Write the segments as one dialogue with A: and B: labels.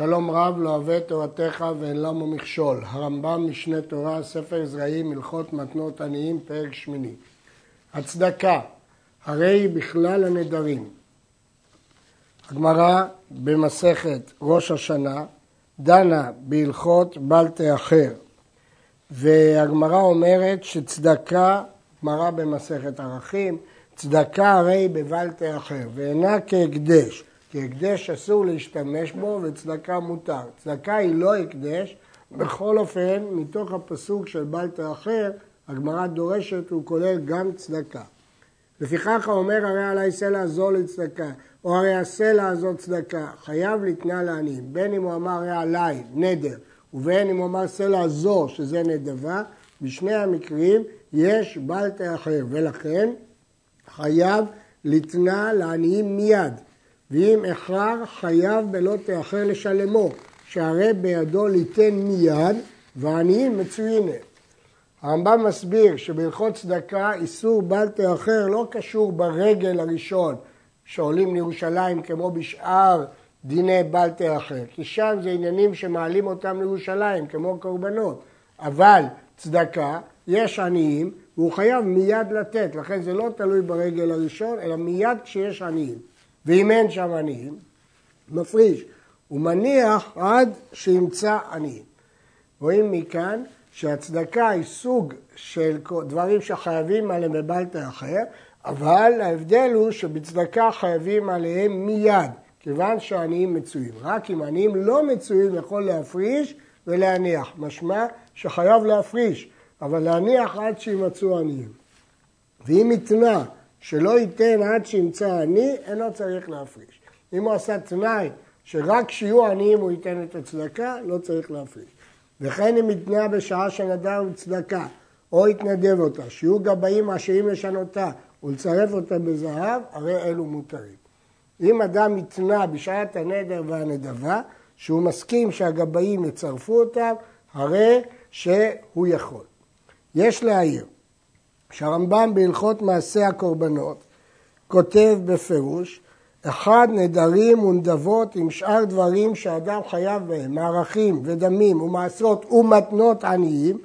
A: שלום רב לא אוהב תורתך ואין למה מכשול. הרמב"ם משנה תורה, ספר זרעים, הלכות מתנות עניים, פרק שמיני. הצדקה, הרי היא בכלל הנדרים. הגמרא במסכת ראש השנה דנה בהלכות בל תאחר. והגמרא אומרת שצדקה, גמרא במסכת ערכים, צדקה הרי בבל תאחר ואינה כהקדש. כי הקדש אסור להשתמש בו וצדקה מותר. צדקה היא לא הקדש, בכל אופן, מתוך הפסוק של בל תאחר, הגמרא דורשת, הוא כולל גם צדקה. לפיכך האומר הרי עלי סלע זו לצדקה, או הרי הסלע הזאת צדקה, חייב לתנה לעניים, בין אם הוא אמר הרי עלי נדר, ובין אם הוא אמר סלע זו, שזה נדבה, בשני המקרים יש בל תאחר, ולכן חייב לתנה לעניים מיד. ואם איחר חייב בלא תאחר לשלמו, שהרי בידו ליתן מיד ועניים מצויים הם. הרמב"ם מסביר שבהלכות צדקה איסור בל תאחר לא קשור ברגל הראשון שעולים לירושלים כמו בשאר דיני בל תאחר, כי שם זה עניינים שמעלים אותם לירושלים כמו קורבנות, אבל צדקה, יש עניים והוא חייב מיד לתת, לכן זה לא תלוי ברגל הראשון אלא מיד כשיש עניים. ואם אין שם עניים, מפריש. הוא מניח עד שימצא עניים. רואים מכאן שהצדקה היא סוג של דברים שחייבים עליהם בבלטה אחר, אבל ההבדל הוא שבצדקה חייבים עליהם מיד, כיוון שהעניים מצויים. רק אם עניים לא מצויים יכול להפריש ולהניח. משמע שחייב להפריש, אבל להניח עד שימצאו עניים. ואם יתנה שלא ייתן עד שימצא עני, אינו צריך להפריש. אם הוא עשה תנאי שרק כשיהיו עניים הוא ייתן את הצדקה, לא צריך להפריש. וכן אם יתנה בשעה שנדר צדקה, או יתנדב אותה, שיהיו גבאים עשירים לשנותה ולצרף אותה בזהב, הרי אלו מותרים. אם אדם יתנה בשעת הנדר והנדבה, שהוא מסכים שהגבאים יצרפו אותם, הרי שהוא יכול. יש להעיר שהרמב"ם בהלכות מעשה הקורבנות כותב בפירוש אחד נדרים ונדבות עם שאר דברים שאדם חייב בהם, מערכים ודמים ומעשרות ומתנות עניים,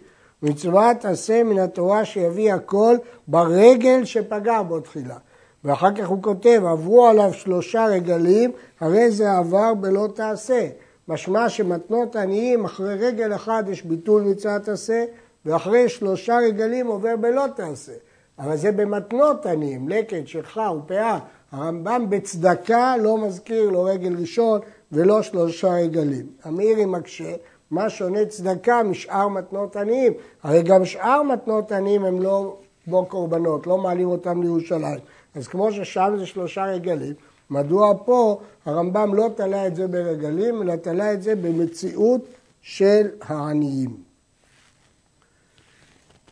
A: מצוות עשה מן התורה שיביא הכל ברגל שפגע בו תחילה. ואחר כך הוא כותב, עברו עליו שלושה רגלים, הרי זה עבר בלא תעשה. משמע שמתנות עניים, אחרי רגל אחד יש ביטול מצוות עשה, ואחרי שלושה רגלים עובר בלא תעשה. אבל זה במתנות עניים, לקט, שכחה ופאה. הרמב"ם בצדקה לא מזכיר לא רגל ראשון ולא שלושה רגלים. המאירי מקשה, מה שונה צדקה משאר מתנות עניים? הרי גם שאר מתנות עניים הם לא בו קורבנות, לא מעלים אותם לירושלים. אז כמו ששם זה שלושה רגלים, מדוע פה הרמב"ם לא תלה את זה ברגלים, אלא תלה את זה במציאות של העניים.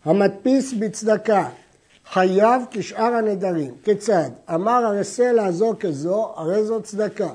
A: המדפיס בצדקה חייב כשאר הנדרים. כיצד? אמר הרי סלע זו כזו, הרי זו צדקה.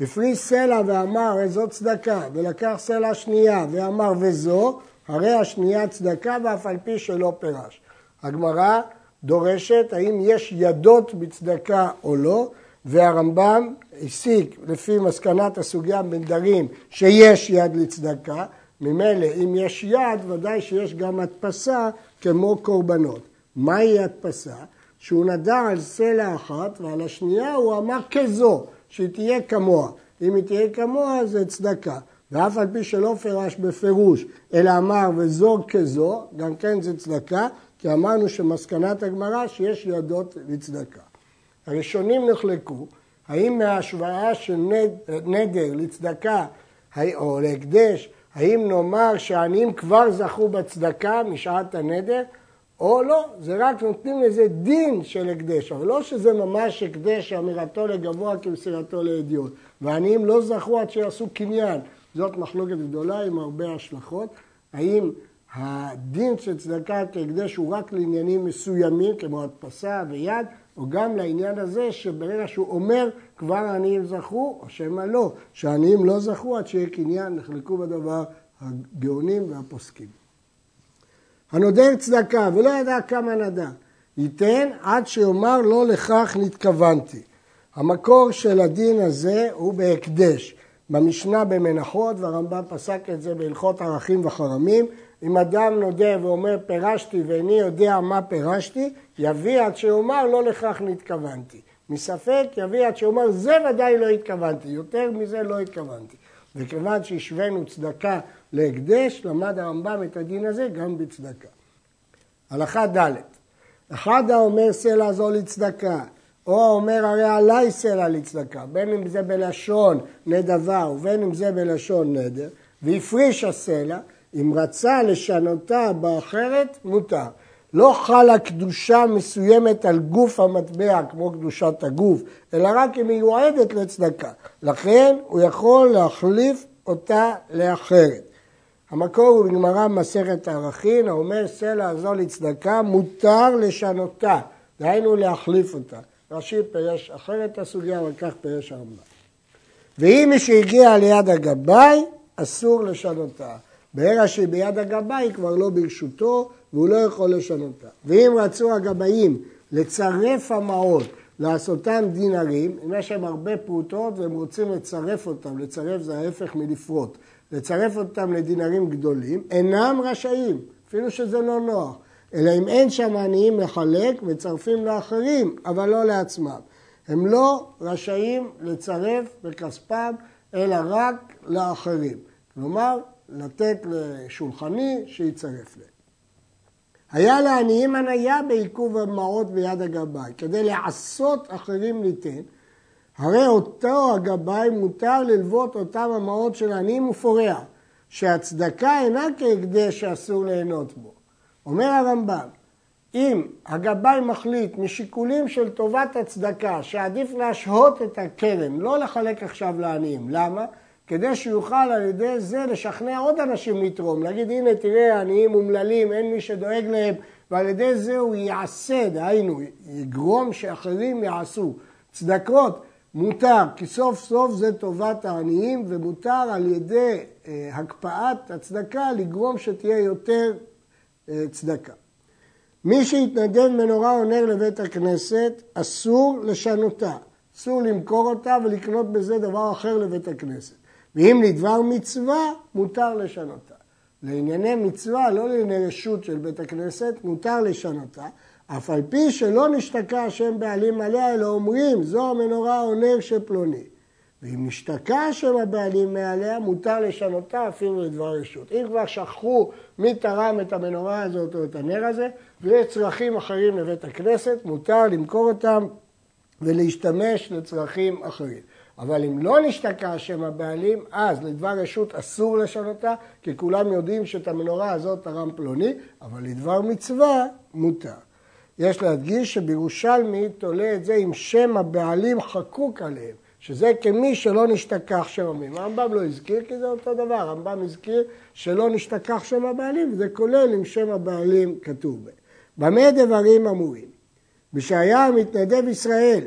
A: הפריש סלע ואמר הרי זו צדקה, ולקח סלע שנייה ואמר וזו, הרי השנייה צדקה ואף על פי שלא פירש. הגמרא דורשת האם יש ידות בצדקה או לא, והרמב"ם הסיק לפי מסקנת הסוגיה בנדרים שיש יד לצדקה, ממילא אם יש יד, ודאי שיש גם הדפסה כמו קורבנות. מהי הדפסה? שהוא נדר על סלע אחת ועל השנייה הוא אמר כזו, שהיא תהיה כמוה. אם היא תהיה כמוה זה צדקה. ואף על פי שלא פירש בפירוש, אלא אמר וזו כזו, גם כן זה צדקה, כי אמרנו שמסקנת הגמרא שיש ידות לצדקה. הראשונים נחלקו, האם מההשוואה של נדר לצדקה או להקדש, האם נאמר שהעניים כבר זכו בצדקה משעת הנדר, או לא, זה רק נותנים לזה דין של הקדש, אבל לא שזה ממש הקדש שאמירתו לגבוה כמסירתו לאדיוט. והעניים לא זכו עד שיעשו קניין. זאת מחלוקת גדולה עם הרבה השלכות. האם הדין של צדקה כהקדש הוא רק לעניינים מסוימים, כמו הדפסה ויד, או גם לעניין הזה שברגע שהוא אומר כבר העניים זכו, או שמא לא, שהעניים לא זכו עד שיהיה קניין, נחלקו בדבר הגאונים והפוסקים. הנודר צדקה ולא ידע כמה נדע, ייתן עד שיאמר לא לכך נתכוונתי. המקור של הדין הזה הוא בהקדש, במשנה במנחות, והרמב"ם פסק את זה בהלכות ערכים וחרמים. אם אדם נודה ואומר פירשתי ואיני יודע מה פירשתי, יביא עד שיאמר לא לכך נתכוונתי. מספק יביא עד שיאמר זה ודאי לא התכוונתי, יותר מזה לא התכוונתי. וכיוון שהשווינו צדקה להקדש, למד הרמב"ם את הדין הזה גם בצדקה. הלכה ד' אחד האומר סלע זו לצדקה, או האומר הרי עליי סלע לצדקה, בין אם זה בלשון נדבה ובין אם זה בלשון נדר, והפריש הסלע, אם רצה לשנותה באחרת, מותר. לא חלה קדושה מסוימת על גוף המטבע כמו קדושת הגוף, אלא רק היא מיועדת לצדקה. לכן הוא יכול להחליף אותה לאחרת. המקור הוא בגמרא במסכת הערכין, האומר סלע זו לצדקה, מותר לשנותה, דהיינו להחליף אותה. רש"י פירש אחרת הסוגיה, אבל כך פירש הרמב"ם. ואם מי שהגיע ליד הגבאי, אסור לשנותה. ברגע שהיא ביד הגבאי היא כבר לא ברשותו והוא לא יכול לשנותה. ואם רצו הגבאים לצרף המעות, לעשותם דינרים, אם יש להם הרבה פרוטות והם רוצים לצרף אותם, לצרף זה ההפך מלפרוט, לצרף אותם לדינרים גדולים, אינם רשאים, אפילו שזה לא נוח, אלא אם אין שם עניים לחלק, מצרפים לאחרים, אבל לא לעצמם. הם לא רשאים לצרף בכספם, אלא רק לאחרים. כלומר, לתת לשולחני שיצרף להם. היה לעניים הניה בעיכוב המעות ביד הגבאי, כדי לעשות אחרים ליתן, הרי אותו הגבאי מותר ללוות אותם המעות של עניים ופורע, שהצדקה אינה כהקדש שאסור ליהנות בו. אומר הרמב"ם, אם הגבאי מחליט משיקולים של טובת הצדקה שעדיף להשהות את הקרן, לא לחלק עכשיו לעניים, למה? כדי שיוכל על ידי זה לשכנע עוד אנשים לתרום, להגיד הנה תראה עניים אומללים, אין מי שדואג להם, ועל ידי זה הוא יעשה, דהיינו, יגרום שאחרים יעשו. צדקות מותר, כי סוף סוף זה טובת העניים, ומותר על ידי אה, הקפאת הצדקה לגרום שתהיה יותר צדקה. מי שהתנדב מנורה או נר לבית הכנסת, אסור לשנותה. אסור למכור אותה ולקנות בזה דבר אחר לבית הכנסת. ואם לדבר מצווה, מותר לשנותה. לענייני מצווה, לא לענייני רשות של בית הכנסת, מותר לשנותה, אף על פי שלא נשתקע השם בעלים עליה, אלא אומרים, זו המנורה או נר של פלוני. ואם נשתקע השם הבעלים מעליה, מותר לשנותה אפילו לדבר רשות. אם כבר שכחו מי תרם את המנורה הזאת או את הנר הזה, ויש צרכים אחרים לבית הכנסת, מותר למכור אותם ולהשתמש לצרכים אחרים. אבל אם לא נשתקע שם הבעלים, אז לדבר רשות אסור לשנותה, כי כולם יודעים שאת המנורה הזאת תרם פלוני, אבל לדבר מצווה מותר. יש להדגיש שבירושלמי תולה את זה עם שם הבעלים חקוק עליהם, שזה כמי שלא נשתכח שם המים. הרמב"ם לא הזכיר כי זה אותו דבר, הרמב"ם הזכיר שלא נשתכח שם הבעלים, וזה כולל עם שם הבעלים כתוב בהם. במה דברים אמורים? בשהיה מתנדב ישראל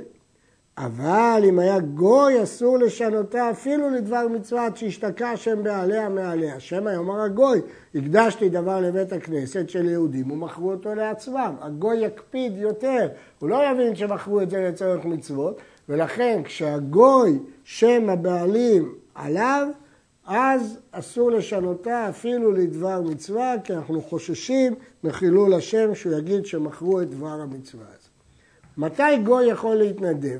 A: אבל אם היה גוי אסור לשנותה אפילו לדבר מצווה עד שהשתקע השם בעליה מעליה. שמא יאמר הגוי, הקדשתי דבר לבית הכנסת של יהודים ומכרו אותו לעצמם. הגוי יקפיד יותר, הוא לא יבין שמכרו את זה לצורך מצוות, ולכן כשהגוי שם הבעלים עליו, אז אסור לשנותה אפילו לדבר מצווה, כי אנחנו חוששים מחילול השם שהוא יגיד שמכרו את דבר המצווה הזה. מתי גוי יכול להתנדב?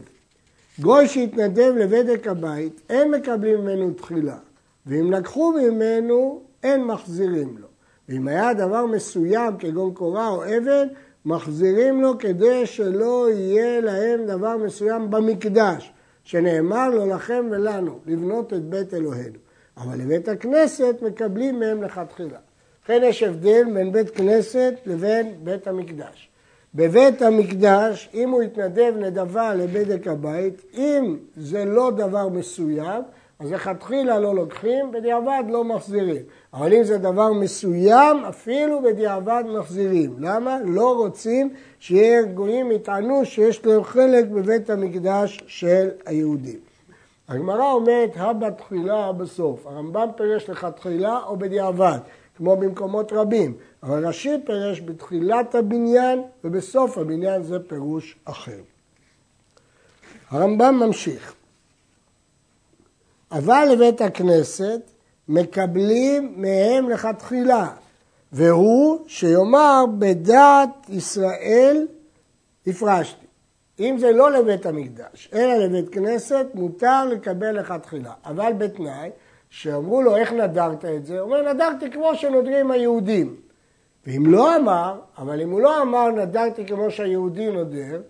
A: גוי שהתנדב לבדק הבית, אין מקבלים ממנו תחילה, ואם לקחו ממנו, אין מחזירים לו. ואם היה דבר מסוים, כגון קורה או אבן, מחזירים לו כדי שלא יהיה להם דבר מסוים במקדש, שנאמר לו לכם ולנו, לבנות את בית אלוהינו. אבל לבית הכנסת מקבלים מהם לכתחילה. לכן יש הבדל בין בית כנסת לבין בית המקדש. בבית המקדש, אם הוא יתנדב נדבה לבדק הבית, אם זה לא דבר מסוים, אז לכתחילה לא לוקחים, בדיעבד לא מחזירים. אבל אם זה דבר מסוים, אפילו בדיעבד מחזירים. למה? לא רוצים שיהיה ארגונים יטענו שיש להם חלק בבית המקדש של היהודים. הגמרא אומרת, הא בתחילה בסוף. הרמב"ם פירש לכתחילה או בדיעבד. כמו במקומות רבים, אבל רש"י פירש בתחילת הבניין ובסוף הבניין זה פירוש אחר. הרמב"ם ממשיך. אבל לבית הכנסת מקבלים מהם לכתחילה, והוא שיאמר בדעת ישראל הפרשתי. אם זה לא לבית המקדש, אלא לבית כנסת, מותר לקבל לכתחילה. אבל בתנאי שאמרו לו, איך נדרת את זה? הוא אומר, נדרתי כמו שנודרים היהודים. ואם לא אמר, אבל אם הוא לא אמר, נדרתי כמו שהיהודי נודר,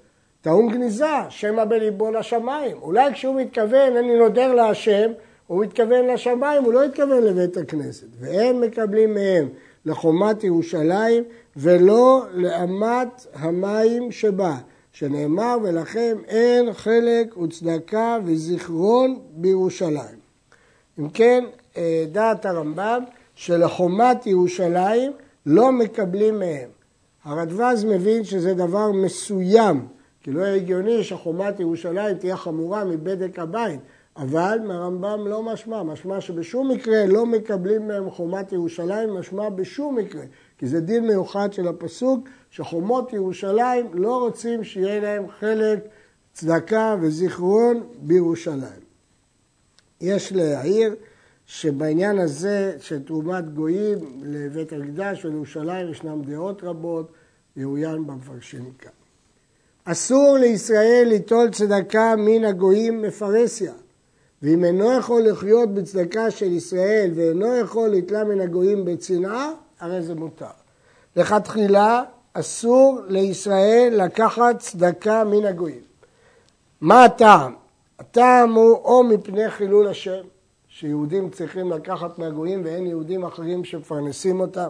A: טעון גניזה, שמא בליבו לשמיים. אולי כשהוא מתכוון, אני נודר להשם, הוא מתכוון לשמיים, הוא לא התכוון לבית הכנסת. והם מקבלים מהם לחומת ירושלים ולא לאמת המים שבה, שנאמר ולכם אין חלק וצדקה וזיכרון בירושלים. אם כן, אה, דעת הרמב"ם שלחומת ירושלים לא מקבלים מהם. הרדווז מבין שזה דבר מסוים, כי לא הגיוני שחומת ירושלים תהיה חמורה מבדק הבית, אבל מהרמב"ם לא משמע, משמע שבשום מקרה לא מקבלים מהם חומת ירושלים, משמע בשום מקרה, כי זה דין מיוחד של הפסוק, שחומות ירושלים לא רוצים שיהיה להם חלק צדקה וזיכרון בירושלים. יש להעיר שבעניין הזה של תרומת גויים לבית המקדש ולירושלים ישנם דעות רבות, יאוין במפרשים כאן. אסור לישראל ליטול צדקה מן הגויים מפרסיה, ואם אינו יכול לחיות בצדקה של ישראל ואינו יכול לתלה מן הגויים בצנעה, הרי זה מותר. לכתחילה אסור לישראל לקחת צדקה מן הגויים. מה הטעם? הטעם הוא או מפני חילול השם, שיהודים צריכים לקחת מהגויים ואין יהודים אחרים שמפרנסים אותם,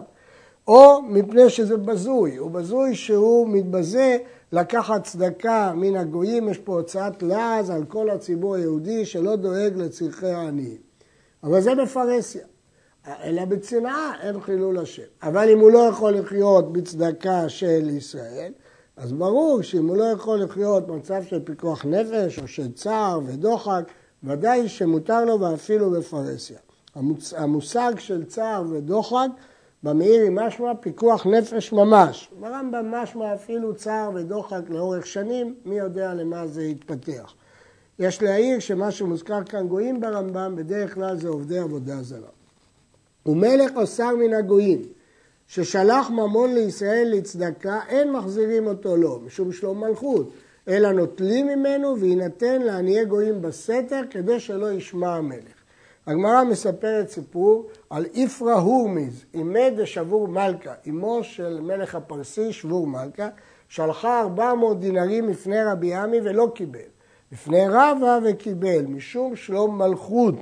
A: או מפני שזה בזוי, הוא בזוי שהוא מתבזה לקחת צדקה מן הגויים, יש פה הוצאת לעז על כל הציבור היהודי שלא דואג לצרכי העניים. אבל זה בפרהסיה. אלא בצנעה אין חילול השם. אבל אם הוא לא יכול לחיות בצדקה של ישראל, אז ברור שאם הוא לא יכול לחיות במצב של פיקוח נפש או של צער ודוחק, ודאי שמותר לו ואפילו בפרהסיה. המושג של צער ודוחק במאיר היא משמע פיקוח נפש ממש. ברמב"ם משמע אפילו צער ודוחק לאורך שנים, מי יודע למה זה יתפתח. יש להעיר שמה שמוזכר כאן גויים ברמב"ם, בדרך כלל זה עובדי עבודה זרה. ומלך או שר מן הגויים, ששלח ממון לישראל לצדקה, אין מחזירים אותו לו, משום שלום מלכות, אלא נוטלים ממנו ויינתן לעניי גויים בסתר, כדי שלא ישמע המלך. הגמרא מספרת סיפור על איפרא הורמיז, אימי דשבור מלכה, אמו של מלך הפרסי שבור מלכה, שלחה 400 דינרים לפני רבי עמי ולא קיבל. לפני רבא וקיבל, משום שלום מלכות.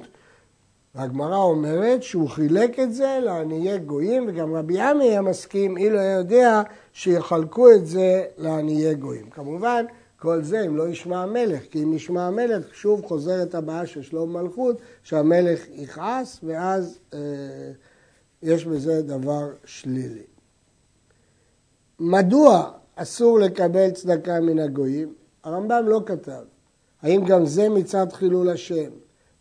A: והגמרא אומרת שהוא חילק את זה לעניי גויים, וגם רבי עמי היה מסכים, אילו היה יודע שיחלקו את זה לעניי גויים. כמובן, כל זה אם לא ישמע המלך, כי אם ישמע המלך, שוב חוזרת הבעיה של שלום מלכות, שהמלך יכעס, ואז אה, יש בזה דבר שלילי. מדוע אסור לקבל צדקה מן הגויים? הרמב"ם לא כתב. האם גם זה מצד חילול השם,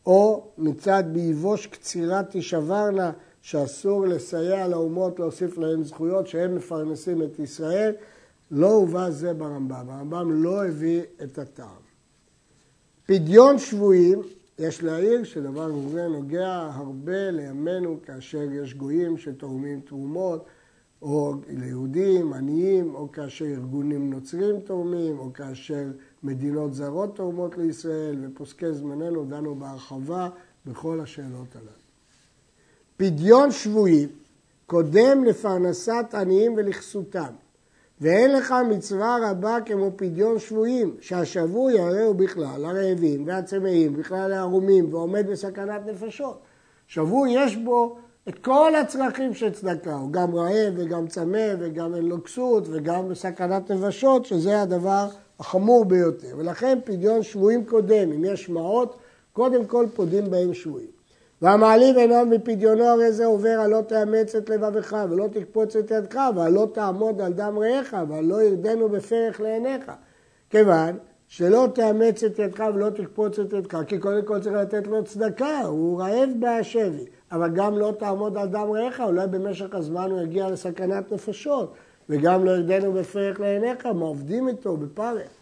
A: או מצד ביבוש קצירה תישברנה, שאסור לסייע לאומות להוסיף להן זכויות, שהם מפרנסים את ישראל, לא הובא זה ברמב"ם, הרמב"ם לא הביא את הטעם. פדיון שבויים, יש להעיר שדבר כזה נוגע הרבה לימינו כאשר יש גויים שתורמים תרומות, או ליהודים, עניים, או כאשר ארגונים נוצרים תורמים, או כאשר מדינות זרות תורמות לישראל, ופוסקי זמננו דנו בהרחבה בכל השאלות הללו. פדיון שבויים קודם לפרנסת עניים ולכסותם. ואין לך מצווה רבה כמו פדיון שבויים, שהשבוי הרי הוא בכלל הרעבים והצמאים, בכלל הערומים, ועומד בסכנת נפשות. שבוי יש בו את כל הצרכים של צדקה, הוא גם רעב וגם צמא וגם אין לו כסות וגם בסכנת נפשות, שזה הדבר החמור ביותר. ולכן פדיון שבויים קודם, אם יש מעות, קודם כל פודים בהם שבויים. והמעליב עיניו מפדיונו הרי זה עובר על לא תאמץ את לבבך ולא תקפוץ את ידך ועל לא תעמוד על דם רעך ועל לא ירדנו בפרך לעיניך. כיוון שלא תאמץ את ידך ולא תקפוץ את ידך, כי קודם כל צריך לתת לו צדקה, הוא רעב בשבי, אבל גם לא תעמוד על דם רעך, אולי במשך הזמן הוא יגיע לסכנת נפשות, וגם לא ירדנו בפרך לעיניך, מה עובדים איתו בפרך.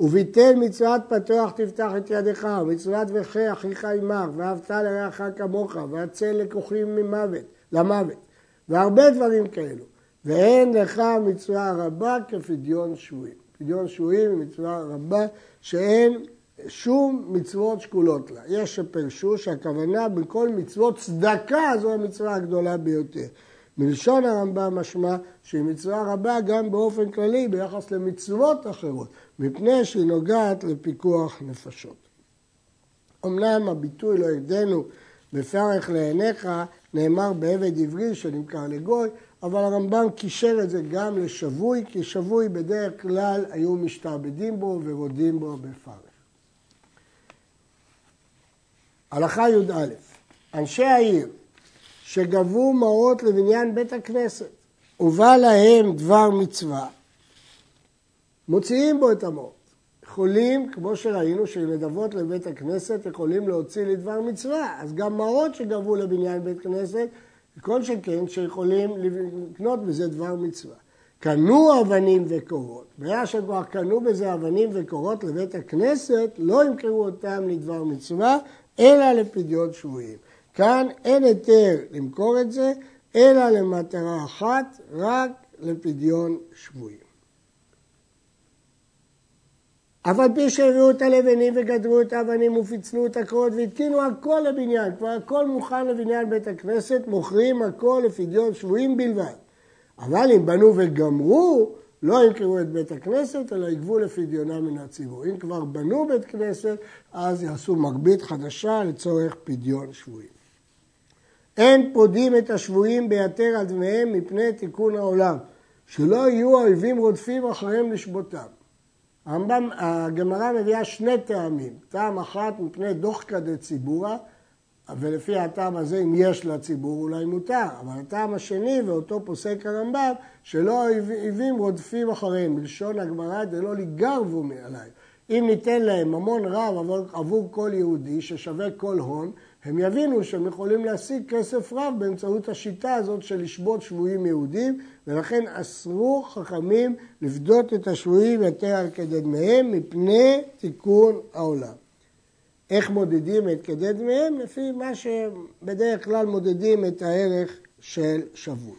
A: וביטל מצוות פתוח תפתח את ידך, ומצוות וחי אחיך עמך, ואהבת לרעך כמוך, והצל לקוחים ממוות, למוות, והרבה דברים כאלו. ואין לך מצווה רבה כפדיון שבויים. פדיון שבויים היא מצווה רבה שאין שום מצוות שקולות לה. יש שפרשו שהכוונה בכל מצוות צדקה זו המצווה הגדולה ביותר. מלשון הרמב"ם משמע שהיא מצווה רבה גם באופן כללי ביחס למצוות אחרות, מפני שהיא נוגעת לפיקוח נפשות. אמנם הביטוי לא ידנו בפרך לעיניך נאמר בעבד עברי שנמכר לגוי, אבל הרמב"ם קישר את זה גם לשבוי, כי שבוי בדרך כלל היו משתעבדים בו ורודים בו בפרך. הלכה י"א, אנשי העיר שגבו מעות לבניין בית הכנסת ובא להם דבר מצווה, מוציאים בו את המעות. יכולים, כמו שראינו, שנדבות לבית הכנסת יכולים להוציא לדבר מצווה, אז גם מעות שגבו לבניין בית כנסת, כל שכן שיכולים לקנות בזה דבר מצווה. קנו אבנים וקורות. ברגע שכבר קנו בזה אבנים וקורות לבית הכנסת, לא ימכרו אותם לדבר מצווה, אלא לפדיון שבויים. כאן אין היתר למכור את זה, אלא למטרה אחת, רק לפדיון שבויים. אף על פי שהביאו את הלבנים וגדרו את האבנים ופיצלו את הקורות והתקינו הכל לבניין, כבר הכל מוכן לבניין בית הכנסת, מוכרים הכל לפדיון שבויים בלבד. אבל אם בנו וגמרו, לא ימכרו את בית הכנסת, אלא יגבו לפדיונה מן הציבור. אם כבר בנו בית כנסת, אז יעשו מגבית חדשה לצורך פדיון שבויים. אין פודים את השבויים ביתר על דמיהם מפני תיקון העולם, שלא יהיו האויבים רודפים אחריהם לשבותם. הרמב"ם, הגמרא מביאה שני טעמים, טעם אחת מפני דוחקא דציבורא, ולפי הטעם הזה, אם יש לציבור, אולי מותר. אבל הטעם השני, ואותו פוסק הרמב"ם, שלא האויבים רודפים אחריהם. בלשון הגמרא, דלא לגרבו מעליי. אם ניתן להם ממון רב עבור, כל יהודי, ששווה כל הון, הם יבינו שהם יכולים להשיג כסף רב באמצעות השיטה הזאת של לשבות שבויים יהודים, ולכן אסרו חכמים לפדות את השבויים יותר על כדי דמיהם מפני תיקון העולם. איך מודדים את כדי דמיהם? לפי מה שבדרך כלל מודדים את הערך של שבוי.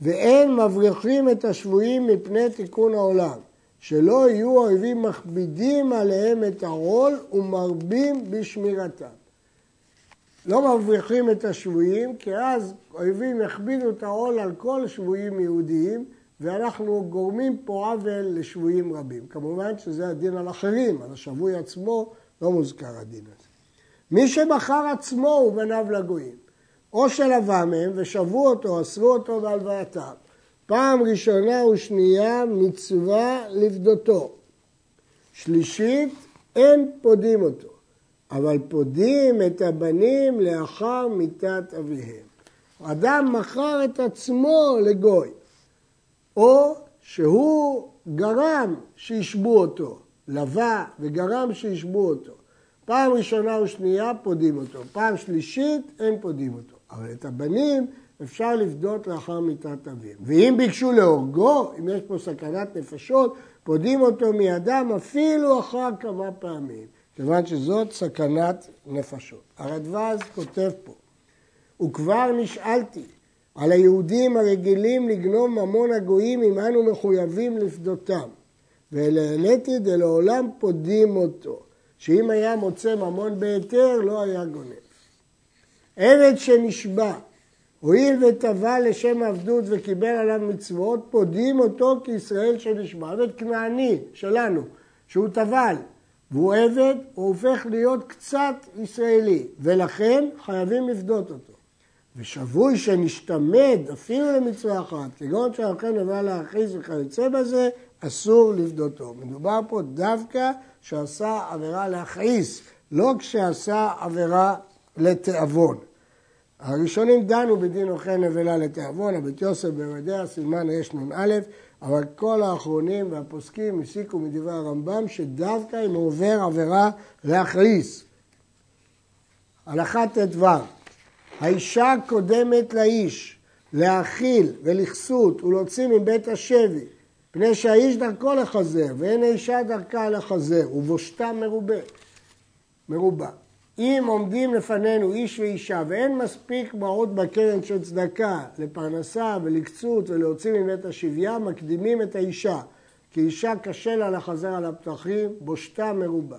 A: ואין מבריחים את השבויים מפני תיקון העולם. שלא יהיו האויבים מכבידים עליהם את העול ומרבים בשמירתם. לא מבריחים את השבויים, כי אז האויבים יכבידו את העול על כל שבויים יהודיים, ואנחנו גורמים פה עוול לשבויים רבים. כמובן שזה הדין על אחרים, על השבוי עצמו לא מוזכר הדין הזה. מי שמכר עצמו ובניו לגויים, או שלווה מהם ושבו אותו, אסרו אותו בהלוואתם, פעם ראשונה ושנייה מצווה לפדותו. שלישית, אין פודים אותו, אבל פודים את הבנים לאחר מיתת אביהם. אדם מכר את עצמו לגוי, או שהוא גרם שישבו אותו, לווה וגרם שישבו אותו. פעם ראשונה ושנייה פודים אותו, פעם שלישית אין פודים אותו. אבל את הבנים אפשר לפדות לאחר מיתת אביהם. ואם ביקשו להורגו, אם יש פה סכנת נפשות, פודים אותו מידם אפילו אחר כמה פעמים, כיוון שזאת סכנת נפשות. הרדב"ז כותב פה, וכבר נשאלתי על היהודים הרגילים לגנוב ממון הגויים אם אנו מחויבים לפדותם, ועניתי דלעולם פודים אותו, שאם היה מוצא ממון בהיתר לא היה גונב. עבד שנשבה הואיל וטבל לשם עבדות וקיבל עליו מצוות, פודים אותו כישראל שנשבה. עבד כנעני שלנו, שהוא טבל, והוא עבד, הוא הופך להיות קצת ישראלי, ולכן חייבים לפדות אותו. ושבוי שנשתמד אפילו למצווה אחת, כגון שאכל נבלה להכעיס וכיוצא בזה, אסור לפדותו. מדובר פה דווקא שעשה עבירה להכעיס, לא כשעשה עבירה לתיאבון. הראשונים דנו בדין אוכל נבלה לתיאבון, הבית יוסף במדע סימן נ"א, אבל כל האחרונים והפוסקים הסיקו מדברי הרמב"ם שדווקא אם הוא עובר עבירה להכריס. הלכה ט"ו האישה קודמת לאיש להאכיל ולכסות ולהוציא מבית השבי פני שהאיש דרכו לחזר, ואין האישה דרכה לחזר, ובושתה מרובה. מרובה. אם עומדים לפנינו איש ואישה ואין מספיק מעות בקרן של צדקה לפרנסה ולקצות ולהוציא מבית השביה, מקדימים את האישה. כי אישה קשה לה לחזר על הפתחים, בושתה מרובה.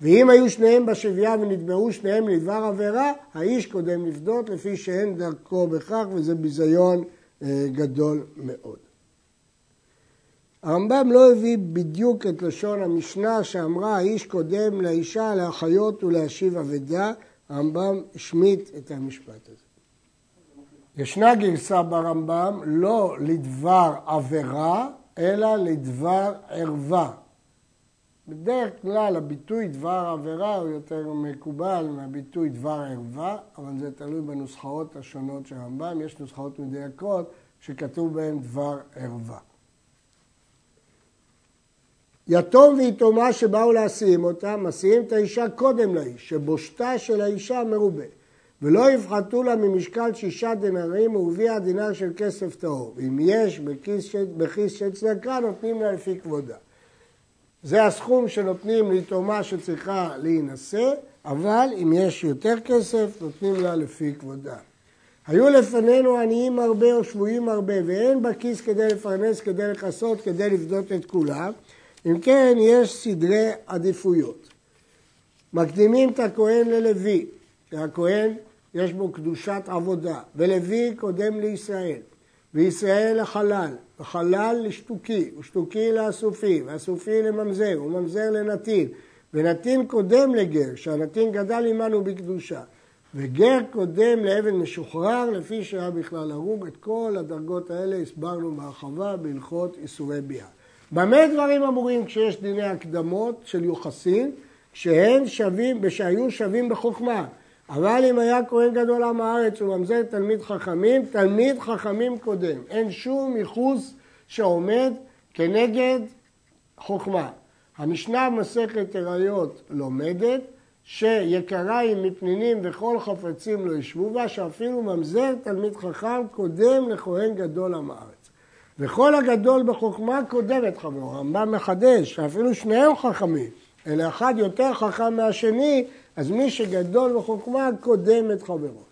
A: ואם היו שניהם בשביה ונתבעו שניהם לדבר עבירה, האיש קודם לפדות לפי שאין דרכו בכך, וזה ביזיון אה, גדול מאוד. הרמב"ם לא הביא בדיוק את לשון המשנה שאמרה האיש קודם לאישה להחיות ולהשיב אבדה, הרמב"ם השמיט את המשפט הזה. ישנה גרסה ברמב"ם לא לדבר עבירה, אלא לדבר ערווה. בדרך כלל הביטוי דבר עבירה הוא יותר מקובל מהביטוי דבר ערווה, אבל זה תלוי בנוסחאות השונות של הרמב"ם. יש נוסחאות מדויקות שכתוב בהן דבר ערווה. יתום ויתומה שבאו להשים אותה, מסיעים את האישה קודם לאיש, שבושתה של האישה מרובה. ולא יפחתו לה ממשקל שישה דינרים ורביע דינר של כסף טהור. ואם יש בכיס של, בכיס של צדקה, נותנים לה לפי כבודה. זה הסכום שנותנים ליתומה שצריכה להינשא, אבל אם יש יותר כסף, נותנים לה לפי כבודה. היו לפנינו עניים הרבה או שבויים הרבה, ואין בכיס כדי לפרנס, כדי לכסות, כדי לפדות את כולם. אם כן, יש סדרי עדיפויות. מקדימים את הכהן ללוי, שהכהן יש בו קדושת עבודה, ולוי קודם לישראל, וישראל לחלל, וחלל לשתוקי, ושתוקי לאסופי, ואסופי לממזר, וממזר לנתין, ונתין קודם לגר, שהנתין גדל עמנו בקדושה, וגר קודם לאבן משוחרר, לפי שהיה בכלל הרוג. את כל הדרגות האלה הסברנו בהרחבה בהלכות איסורי ביאה. במה דברים אמורים כשיש דיני הקדמות של יוחסין? כשהם שווים, שהיו שווים בחוכמה. אבל אם היה כהן גדול עם הארץ וממזר תלמיד חכמים, תלמיד חכמים קודם. אין שום ייחוס שעומד כנגד חוכמה. המשנה במסכת הראיות לומדת שיקריים מפנינים וכל חפצים לא ישבו בה, שאפילו ממזר תלמיד חכם קודם לכהן גדול עם הארץ. וכל הגדול בחוכמה קודם את חברו. הרמב"ם מחדש שאפילו שניהם חכמים, אלא אחד יותר חכם מהשני, אז מי שגדול בחוכמה קודם את חברו.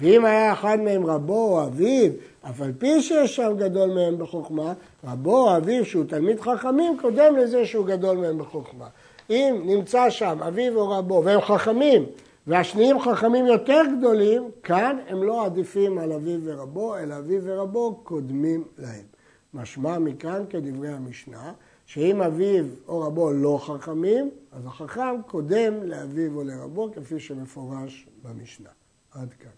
A: ואם היה אחד מהם רבו או אביו, אף על פי שיש שם גדול מהם בחוכמה, רבו או אביו שהוא תלמיד חכמים קודם לזה שהוא גדול מהם בחוכמה. אם נמצא שם אביו או רבו והם חכמים, והשניים חכמים יותר גדולים, כאן הם לא עדיפים על אביו ורבו, אלא אביו ורבו קודמים להם. משמע מכאן כדברי המשנה, שאם אביו או רבו לא חכמים, אז החכם קודם לאביו או לרבו, כפי שמפורש במשנה. עד כאן.